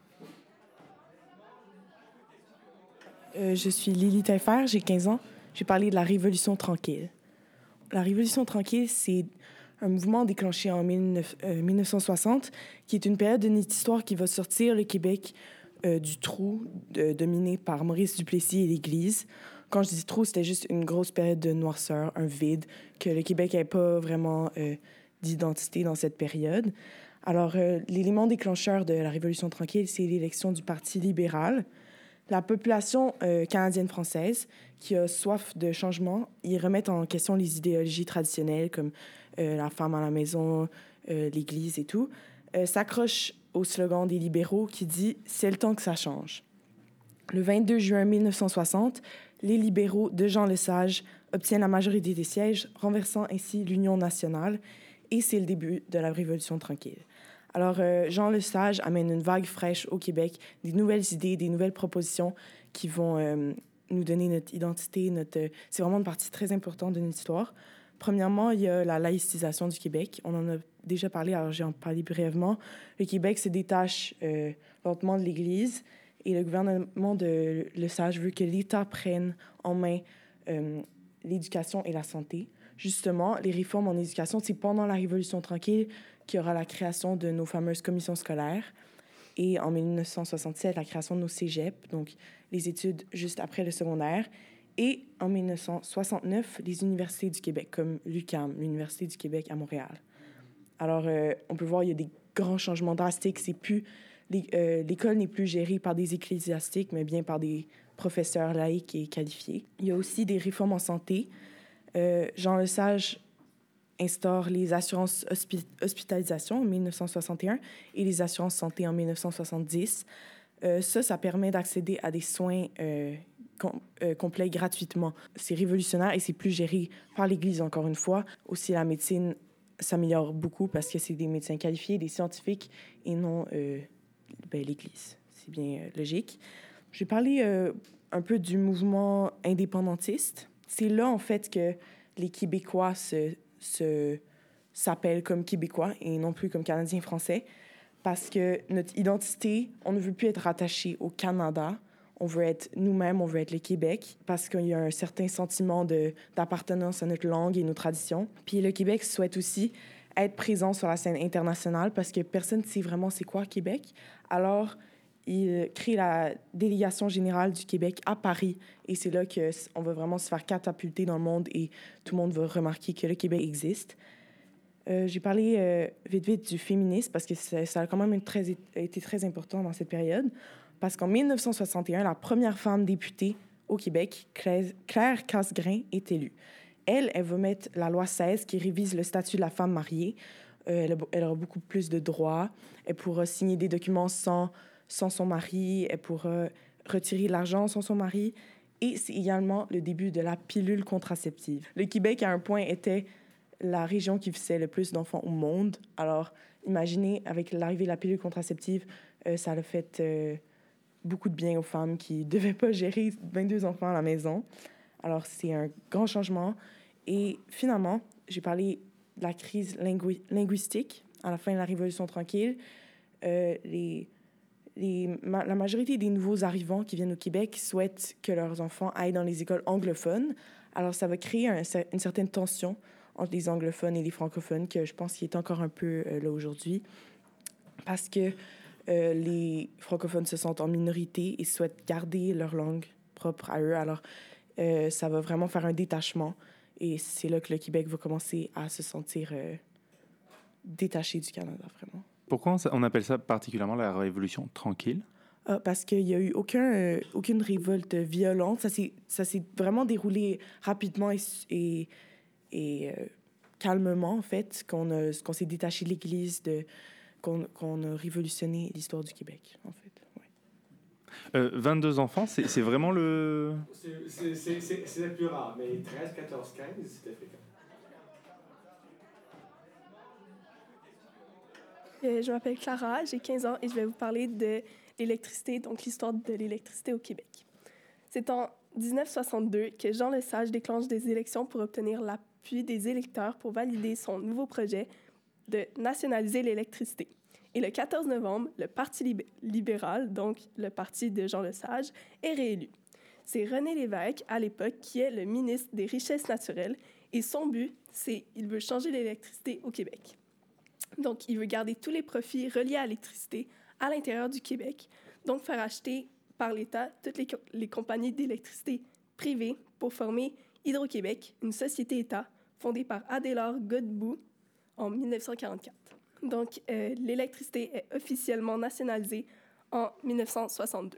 Je suis Lily Taillefer, j'ai 15 ans. Je vais parler de la Révolution tranquille. La Révolution tranquille, c'est un mouvement déclenché en 19 euh, 1960, qui est une période de notre histoire qui va sortir le Québec euh, du trou dominé par Maurice Duplessis et l'Église. Quand je dis trou, c'était juste une grosse période de noirceur, un vide, que le Québec n'avait pas vraiment euh, d'identité dans cette période. Alors, l'élément déclencheur de la Révolution tranquille, c'est l'élection du Parti libéral. La population euh, canadienne-française qui a soif de changement, ils remettent en question les idéologies traditionnelles comme euh, la femme à la maison, euh, l'Église et tout, euh, s'accroche au slogan des libéraux qui dit « C'est le temps que ça change ». Le 22 juin 1960, les libéraux de Jean Lesage obtiennent la majorité des sièges, renversant ainsi l'Union nationale, et c'est le début de la Révolution tranquille. Alors, euh, Jean Lesage amène une vague fraîche au Québec, des nouvelles idées, des nouvelles propositions qui vont euh, nous donner notre identité. Notre... C'est vraiment une partie très importante de notre histoire. Premièrement, il y a la laïcisation du Québec. On en a déjà parlé, alors j'ai en parlé brièvement. Le Québec se détache euh, lentement de l'Église et le gouvernement de Lesage veut que l'État prenne en main euh, l'éducation et la santé. Justement, les réformes en éducation, c'est pendant la Révolution tranquille qu'il y aura la création de nos fameuses commissions scolaires et en 1967, la création de nos cégeps, donc les études juste après le secondaire, et en 1969, les universités du Québec, comme l'UQAM, l'Université du Québec à Montréal. Alors, euh, on peut voir, il y a des grands changements drastiques. C'est plus euh, l'école n'est plus gérée par des ecclésiastiques, mais bien par des professeurs laïcs et qualifiés. Il y a aussi des réformes en santé. Euh, Jean Lesage instaure les assurances hospi- hospitalisation en 1961 et les assurances santé en 1970. Euh, ça, ça permet d'accéder à des soins euh, euh, complets gratuitement. C'est révolutionnaire et c'est plus géré par l'Église, encore une fois. Aussi, la médecine s'améliore beaucoup parce que c'est des médecins qualifiés, des scientifiques et non ben, l'Église. C'est bien logique. Je parler euh, un peu du mouvement indépendantiste. C'est là, en fait, que les Québécois se, se, s'appellent comme Québécois et non plus comme Canadiens français parce que notre identité, on ne veut plus être rattaché au Canada. On veut être nous-mêmes, on veut être le Québec, parce qu'il y a un certain sentiment d'appartenance à notre langue et nos traditions. Puis le Québec souhaite aussi être présent sur la scène internationale parce que personne ne sait vraiment c'est quoi Québec. Alors, il crée la délégation générale du Québec à Paris. Et c'est là qu'on va vraiment se faire catapulter dans le monde et tout le monde va remarquer que le Québec existe. Euh, J'ai parlé euh, vite vite du féminisme parce que ça, a quand même été très important dans cette période. Parce qu'en 1961, la première femme députée au Québec, Claire, Claire Casgrain, est élue. Elle, elle va mettre la loi 16 qui révise le statut de la femme mariée. Euh, elle, elle, aura beaucoup plus de droits. Elle pourra signer des documents sans, sans son mari. Elle pourra retirer l'argent sans son mari. Et c'est également le début de la pilule contraceptive. Le Québec, à un point, était la région qui faisait le plus d'enfants au monde. Alors, imaginez, avec l'arrivée de la pilule contraceptive, euh, ça a fait euh, beaucoup de bien aux femmes qui ne *laughs* devaient pas gérer 22 enfants à la maison. Alors, c'est un grand changement. Et finalement, j'ai parlé de la crise lingui linguistique à la fin de la Révolution tranquille. Euh, la majorité des nouveaux arrivants qui viennent au Québec souhaitent que leurs enfants aillent dans les écoles anglophones. Alors, ça va créer un, une certaine tension entre les anglophones et les francophones, que je pense qu'il est encore un peu euh, là aujourd'hui, parce que euh, les francophones se sentent en minorité et souhaitent garder leur langue propre à eux. Alors, euh, ça va vraiment faire un détachement. Et c'est là que le Québec va commencer à se sentir détaché du Canada, vraiment. Pourquoi on appelle ça particulièrement la Révolution tranquille? Ah, parce qu'il n'y a eu aucun, euh, aucune révolte violente. Ça s'est vraiment déroulé rapidement et, et, et euh, calmement, en fait, qu'on qu s'est détaché de l'Église, qu'on qu a révolutionné l'histoire du Québec, en fait. Euh, 22 enfants, c'est vraiment le... C'est le plus rare, mais 13, 14, 15, c'était fréquent. Je m'appelle Clara, j'ai 15 ans et je vais vous parler de l'électricité, donc l'histoire de l'électricité au Québec. C'est en 1962 que Jean Lesage déclenche des élections pour obtenir l'appui des électeurs pour valider son nouveau projet de nationaliser l'électricité. Et le 14 novembre, le Parti lib libéral, donc le parti de Jean Lesage, est réélu. C'est René Lévesque, à l'époque, qui est le ministre des Richesses naturelles, et son but, c'est il veut changer l'électricité au Québec. Donc, il veut garder tous les profits reliés à l'électricité à l'intérieur du Québec, donc faire acheter par l'État toutes les, co les compagnies d'électricité privées pour former Hydro-Québec, une société-État fondée par Adélard Godbout en 1944. Donc, euh, l'électricité est officiellement nationalisée en 1962.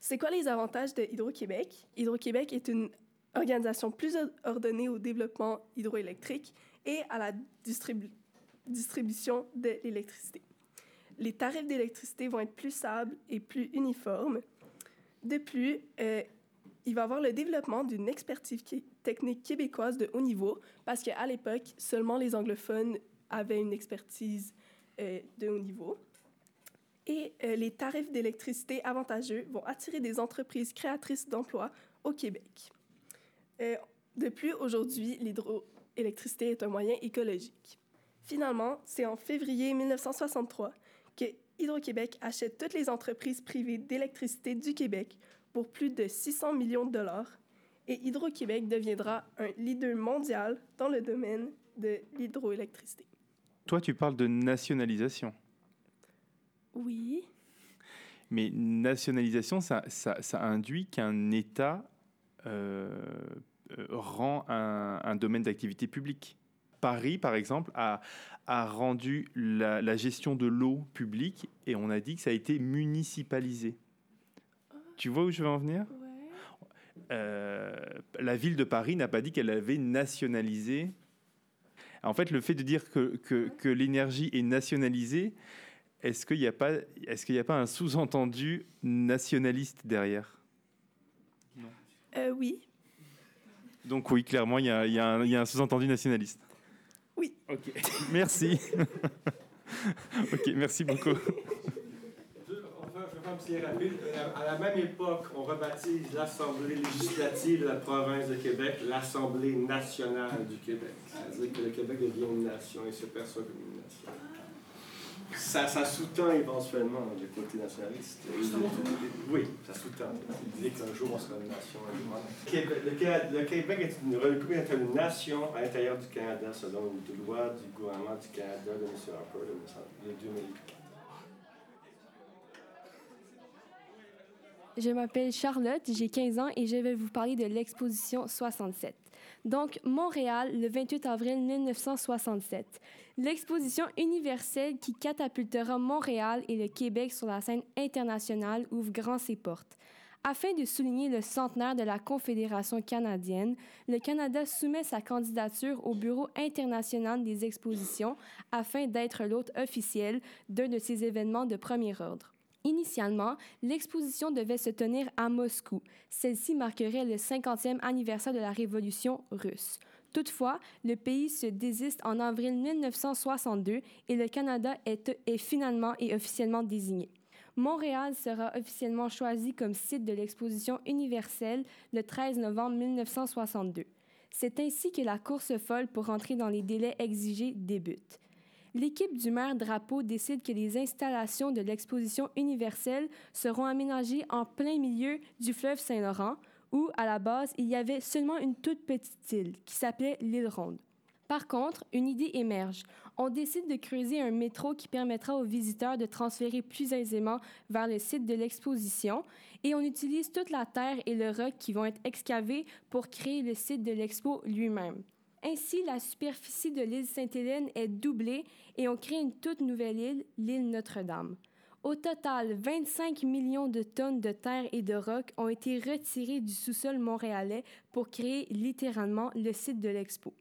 C'est quoi les avantages de Hydro-Québec? Hydro-Québec est une organisation plus ordonnée au développement hydroélectrique et à la distribu distribution de l'électricité. Les tarifs d'électricité vont être plus stables et plus uniformes. De plus, euh, il va y avoir le développement d'une expertise technique québécoise de haut niveau parce qu'à l'époque, seulement les anglophones avaient une expertise euh, de haut niveau. Et euh, les tarifs d'électricité avantageux vont attirer des entreprises créatrices d'emplois au Québec. Euh, de plus, aujourd'hui, l'hydroélectricité est un moyen écologique. Finalement, c'est en février 1963 que Hydro-Québec achète toutes les entreprises privées d'électricité du Québec pour plus de 600 millions de dollars et Hydro-Québec deviendra un leader mondial dans le domaine de l'hydroélectricité. Toi, tu parles de nationalisation. Oui. Mais nationalisation, ça, ça, ça induit qu'un État euh, rend un, un domaine d'activité publique. Paris, par exemple, a, a rendu la, la gestion de l'eau publique et on a dit que ça a été municipalisé. Oh. Tu vois où je veux en venir? Ouais. euh, La ville de Paris n'a pas dit qu'elle avait nationalisé. En fait, le fait de dire que, que, que l'énergie est nationalisée, est-ce qu'il n'y a, pas, est qu'il a pas un sous-entendu nationaliste derrière? Non. Euh, oui. Donc oui, clairement, il y a, y a un, un sous-entendu nationaliste. Oui. Ok, *laughs* merci. *laughs* ok, merci beaucoup. Rapide. À la même époque, on rebaptise l'Assemblée législative de la province de Québec l'Assemblée nationale du Québec. C'est-à-dire que le Québec devient une nation et se perçoit comme une nation. Ça, ça sous-tend éventuellement le côté nationaliste. Oui, ça sous-tend. L'idée qu'un jour on sera une nation Le, Québec, le Québec est une, reconnu être une nation à l'intérieur du Canada selon une loi du gouvernement du Canada de M. Harper de 2004. Je m'appelle Charlotte, j'ai 15 ans et je vais vous parler de l'exposition 67. Donc, Montréal, le 28 avril 1967. L'exposition universelle qui catapultera Montréal et le Québec sur la scène internationale ouvre grand ses portes. Afin de souligner le centenaire de la Confédération canadienne, le Canada soumet sa candidature au Bureau international des expositions afin d'être l'hôte officiel d'un de ces événements de premier ordre. Initialement, l'exposition devait se tenir à Moscou. Celle-ci marquerait le 50e anniversaire de la Révolution russe. Toutefois, le pays se désiste en avril 1962 et le Canada est, est finalement et officiellement désigné. Montréal sera officiellement choisi comme site de l'exposition universelle le 13 novembre 1962. C'est ainsi que la course folle pour entrer dans les délais exigés débute l'équipe du maire Drapeau décide que les installations de l'exposition universelle seront aménagées en plein milieu du fleuve Saint-Laurent, où, à la base, il y avait seulement une toute petite île qui s'appelait l'île Ronde. Par contre, une idée émerge. On décide de creuser un métro qui permettra aux visiteurs de transférer plus aisément vers le site de l'exposition et on utilise toute la terre et le roc qui vont être excavés pour créer le site de l'expo lui-même. Ainsi, la superficie de l'île Sainte-Hélène est doublée et on crée une toute nouvelle île, l'île Notre-Dame. Au total, 25 millions de tonnes de terre et de roc ont été retirées du sous-sol montréalais pour créer littéralement le site de l'expo.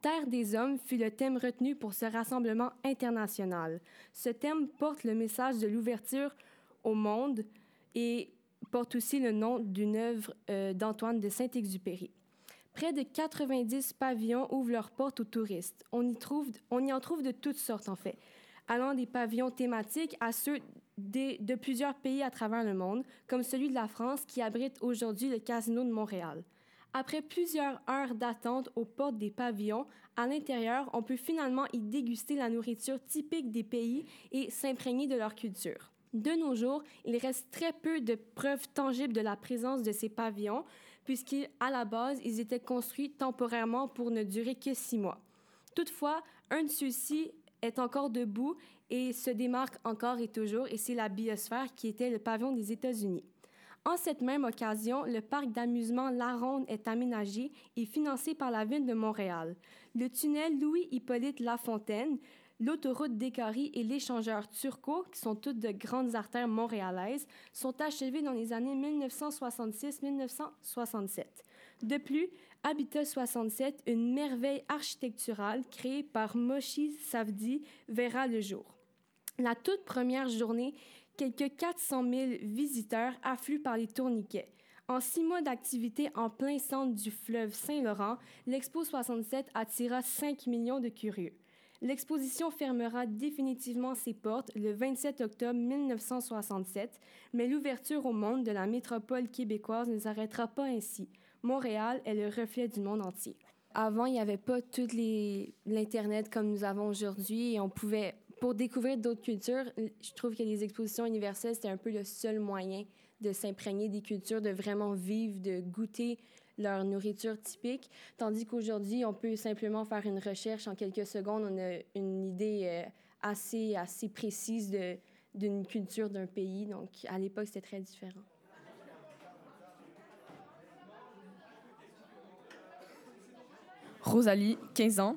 Terre des hommes fut le thème retenu pour ce rassemblement international. Ce thème porte le message de l'ouverture au monde et porte aussi le nom d'une œuvre euh, d'Antoine de Saint-Exupéry. Près de 90 pavillons ouvrent leurs portes aux touristes. On y, trouve, en trouve de toutes sortes, en fait, allant des pavillons thématiques à ceux de plusieurs pays à travers le monde, comme celui de la France qui abrite aujourd'hui le Casino de Montréal. Après plusieurs heures d'attente aux portes des pavillons, à l'intérieur, on peut finalement y déguster la nourriture typique des pays et s'imprégner de leur culture. De nos jours, il reste très peu de preuves tangibles de la présence de ces pavillons, puisqu'à la base, ils étaient construits temporairement pour ne durer que six mois. Toutefois, un de ceux-ci est encore debout et se démarque encore et toujours, et c'est la biosphère qui était le pavillon des États-Unis. En cette même occasion, le parc d'amusement La Ronde est aménagé et financé par la ville de Montréal. Le tunnel Louis-Hippolyte Lafontaine L'autoroute d'Écarie et l'échangeur Turco, qui sont toutes de grandes artères montréalaises, sont achevés dans les années 1966-1967. De plus, Habitat 67, une merveille architecturale créée par Moshi Savdi, verra le jour. La toute première journée, quelques 400 000 visiteurs affluent par les tourniquets. En six mois d'activité en plein centre du fleuve Saint-Laurent, l'Expo 67 attira 5 millions de curieux. L'exposition fermera définitivement ses portes le 27 octobre 1967, mais l'ouverture au monde de la métropole québécoise ne s'arrêtera pas ainsi. Montréal est le reflet du monde entier. Avant, il n'y avait pas tout l'Internet comme nous avons aujourd'hui et on pouvait, pour découvrir d'autres cultures, je trouve que les expositions universelles, c'était un peu le seul moyen de s'imprégner des cultures, de vraiment vivre, de goûter leur nourriture typique, tandis qu'aujourd'hui, on peut simplement faire une recherche en quelques secondes, on a une idée euh, assez, assez précise d'une culture d'un pays. Donc, à l'époque, c'était très différent. Rosalie, 15 ans.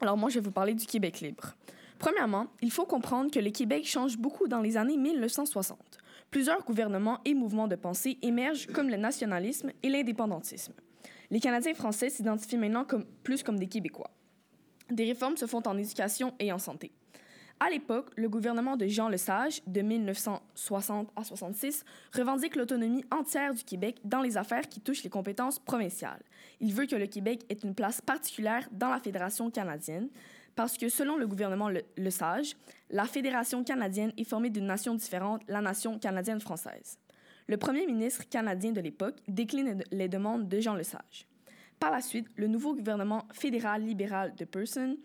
Alors moi, je vais vous parler du Québec libre. Premièrement, il faut comprendre que le Québec change beaucoup dans les années 1960 plusieurs gouvernements et mouvements de pensée émergent comme le nationalisme et l'indépendantisme. Les Canadiens français s'identifient maintenant plus comme des Québécois. Des réformes se font en éducation et en santé. À l'époque, le gouvernement de Jean Lesage, de 1960 à 66, revendique l'autonomie entière du Québec dans les affaires qui touchent les compétences provinciales. Il veut que le Québec ait une place particulière dans la Fédération canadienne, parce que selon le gouvernement le, Sage, la Fédération canadienne est formée d'une nation différente, la nation canadienne-française. Le premier ministre canadien de l'époque décline les demandes de Jean Lesage. Par la suite, le nouveau gouvernement fédéral libéral de Pearson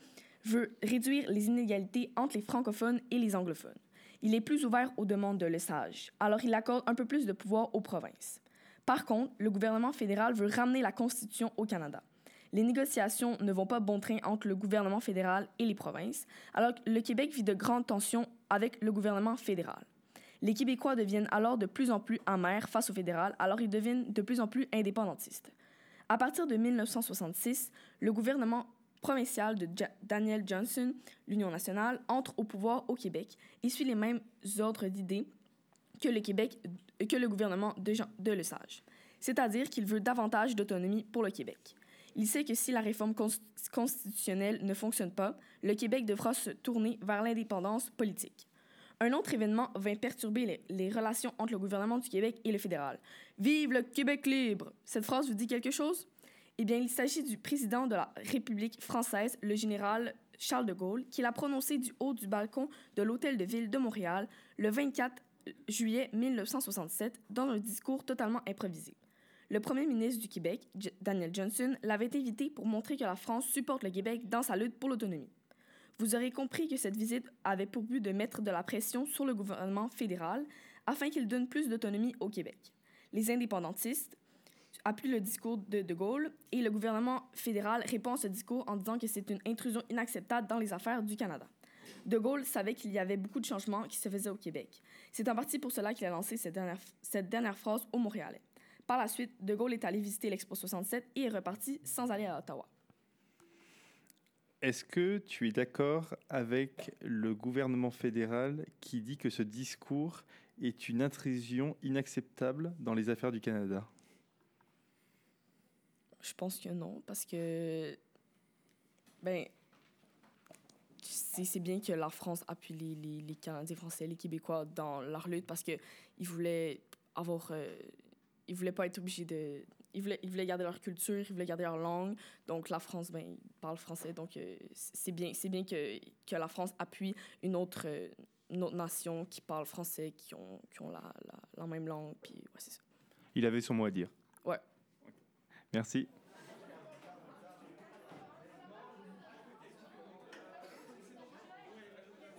veut réduire les inégalités entre les francophones et les anglophones. Il est plus ouvert aux demandes de Lesage, alors il accorde un peu plus de pouvoir aux provinces. Par contre, le gouvernement fédéral veut ramener la Constitution au Canada. Les négociations ne vont pas bon train entre le gouvernement fédéral et les provinces, alors que le Québec vit de grandes tensions avec le gouvernement fédéral. Les Québécois deviennent alors de plus en plus amers face au fédéral, alors ils deviennent de plus en plus indépendantistes. À partir de 1966, le gouvernement provincial de Daniel Johnson, l'Union nationale, entre au pouvoir au Québec et suit les mêmes ordres d'idées que le Québec, que le gouvernement de, de Lesage. C'est-à-dire qu'il veut davantage d'autonomie pour le Québec. Il sait que si la réforme cons- constitutionnelle ne fonctionne pas, le Québec devra se tourner vers l'indépendance politique. Un autre événement vint perturber les, les relations entre le gouvernement du Québec et le fédéral. Vive le Québec libre! Cette phrase vous dit quelque chose? Eh bien, il s'agit du président de la République française, le général Charles de Gaulle, qui l'a prononcé du haut du balcon de l'Hôtel de Ville de Montréal le 24 juillet 1967 dans un discours totalement improvisé. Le premier ministre du Québec, Daniel Johnson, l'avait invité pour montrer que la France supporte le Québec dans sa lutte pour l'autonomie. Vous aurez compris que cette visite avait pour but de mettre de la pression sur le gouvernement fédéral afin qu'il donne plus d'autonomie au Québec. Les indépendantistes appuient le discours de De Gaulle et le gouvernement fédéral répond à ce discours en disant que c'est une intrusion inacceptable dans les affaires du Canada. De Gaulle savait qu'il y avait beaucoup de changements qui se faisaient au Québec. C'est en partie pour cela qu'il a lancé cette dernière, cette dernière phrase au Montréalais. Par la suite, De Gaulle est allé visiter l'Expo 67 et est reparti sans aller à Ottawa. Est-ce que tu es d'accord avec le gouvernement fédéral qui dit que ce discours est une intrusion inacceptable dans les affaires du Canada? Je pense que non, parce que. Ben. C'est bien que la France appuie les, les, les Canadiens français, les Québécois dans leur lutte parce qu'ils voulaient avoir. euh, ils voulaient pas être obligés de. Ils voulaient, ils voulaient garder leur culture, ils voulaient garder leur langue. Donc la France, ben, ils parlent français. Donc euh, c'est bien, c'est bien que, que la France appuie une autre, euh, une autre nation qui parle français, qui ont, qui ont la, la, la même langue. Puis ouais, c'est ça. Il avait son mot à dire. Ouais. Merci.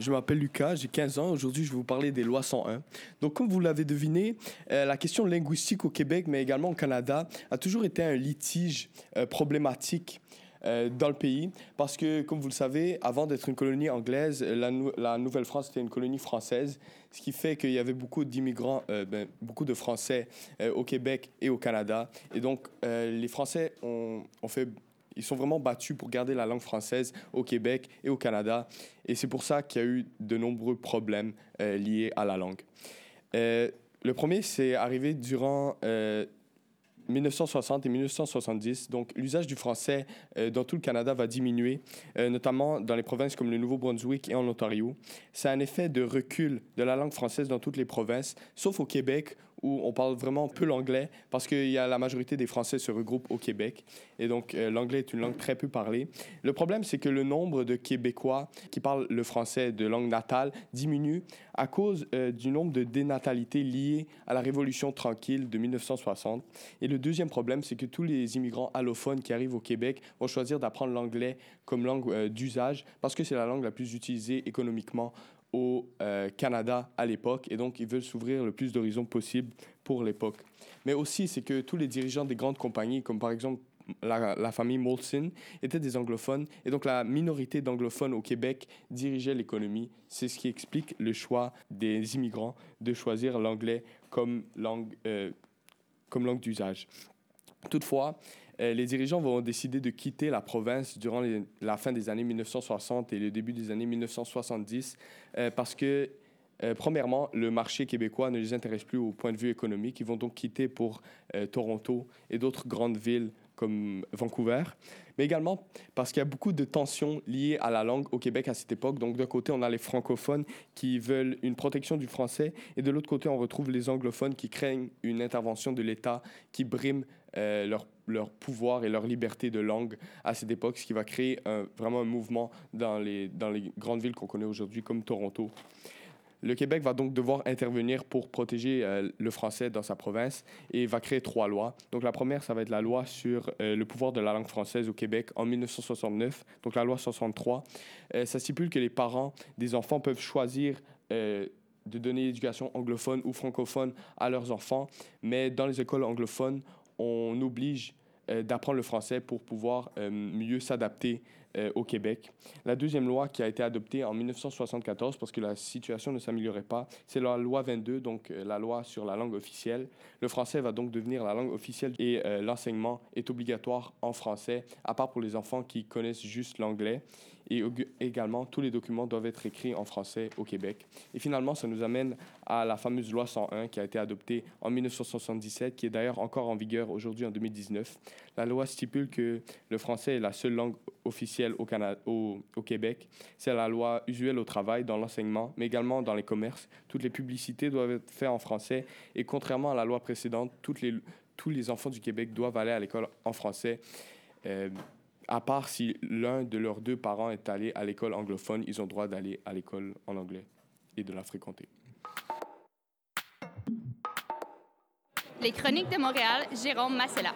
Je m'appelle Lucas, j'ai 15 ans. Aujourd'hui, je vais vous parler des lois 101. Donc, comme vous l'avez deviné, euh, la question linguistique au Québec, mais également au Canada, a toujours été un litige euh, problématique euh, dans le pays. Parce que, comme vous le savez, avant d'être une colonie anglaise, la, Nou- la Nouvelle-France était une colonie française, ce qui fait qu'il y avait beaucoup d'immigrants, ben, beaucoup de Français au Québec et au Canada. Et donc, les Français ont fait ils sont vraiment battus pour garder la langue française au Québec et au Canada. Et c'est pour ça qu'il y a eu de nombreux problèmes euh, liés à la langue. Euh, le premier, c'est arrivé durant euh, 1960 et 1970. Donc, l'usage du français euh, dans tout le Canada va diminuer, euh, notamment dans les provinces comme le Nouveau-Brunswick et en Ontario. C'est un effet de recul de la langue française dans toutes les provinces, sauf au Québec, où on parle vraiment peu l'anglais, parce que y a la majorité des Français se regroupent au Québec. Et donc, euh, l'anglais est une langue très peu parlée. Le problème, c'est que le nombre de Québécois qui parlent le français de langue natale diminue à cause euh, du nombre de dénatalités liées à la Révolution tranquille de 1960. Et le deuxième problème, c'est que tous les immigrants allophones qui arrivent au Québec vont choisir d'apprendre l'anglais comme langue euh, d'usage parce que c'est la langue la plus utilisée économiquement au euh, Canada à l'époque et donc ils veulent s'ouvrir le plus d'horizons possible pour l'époque. Mais aussi, c'est que tous les dirigeants des grandes compagnies, comme par exemple la, famille Molson, étaient des anglophones et donc la minorité d'anglophones au Québec dirigeait l'économie. C'est ce qui explique le choix des immigrants de choisir l'anglais comme langue, euh, comme langue d'usage. Toutefois, les dirigeants vont décider de quitter la province durant la fin des années 1960 et le début des années 1970 euh, parce que, euh, premièrement, le marché québécois ne les intéresse plus au point de vue économique. Ils vont donc quitter pour euh, Toronto et d'autres grandes villes comme Vancouver, mais également parce qu'il y a beaucoup de tensions liées à la langue au Québec à cette époque. Donc d'un côté, on a les francophones qui veulent une protection du français, et de l'autre côté, on retrouve les anglophones qui craignent une intervention de l'État qui brime euh, leur, leur pouvoir et leur liberté de langue à cette époque, ce qui va créer vraiment un mouvement dans les, dans les grandes villes qu'on connaît aujourd'hui, comme Toronto. Le Québec va donc devoir intervenir pour protéger euh, le français dans sa province et va créer trois lois. Donc la première, ça va être la loi sur euh, le pouvoir de la langue française au Québec en 1969, donc la loi 63. Euh, ça stipule que les parents des enfants peuvent choisir de donner l'éducation anglophone ou francophone à leurs enfants, mais dans les écoles anglophones, on oblige d'apprendre le français pour pouvoir mieux s'adapter euh, au Québec. La deuxième loi qui a été adoptée en 1974 parce que la situation ne s'améliorait pas, c'est la loi 22, donc euh, la loi sur la langue officielle. Le français va donc devenir la langue officielle et euh, l'enseignement est obligatoire en français, à part pour les enfants qui connaissent juste l'anglais. Et également, tous les documents doivent être écrits en français au Québec. Et finalement, ça nous amène à la fameuse loi 101 qui a été adoptée en 1977, qui est d'ailleurs encore en vigueur aujourd'hui en 2019. La loi stipule que le français est la seule langue officielle au, Québec. C'est la loi usuelle au travail, dans l'enseignement, mais également dans les commerces. Toutes les publicités doivent être faites en français. Et contrairement à la loi précédente, toutes les, tous les enfants du Québec doivent aller à l'école en français. Euh, à part si l'un de leurs deux parents est allé à l'école anglophone, ils ont droit d'aller à l'école en anglais et de la fréquenter. Les Chroniques de Montréal, Jérôme Massella.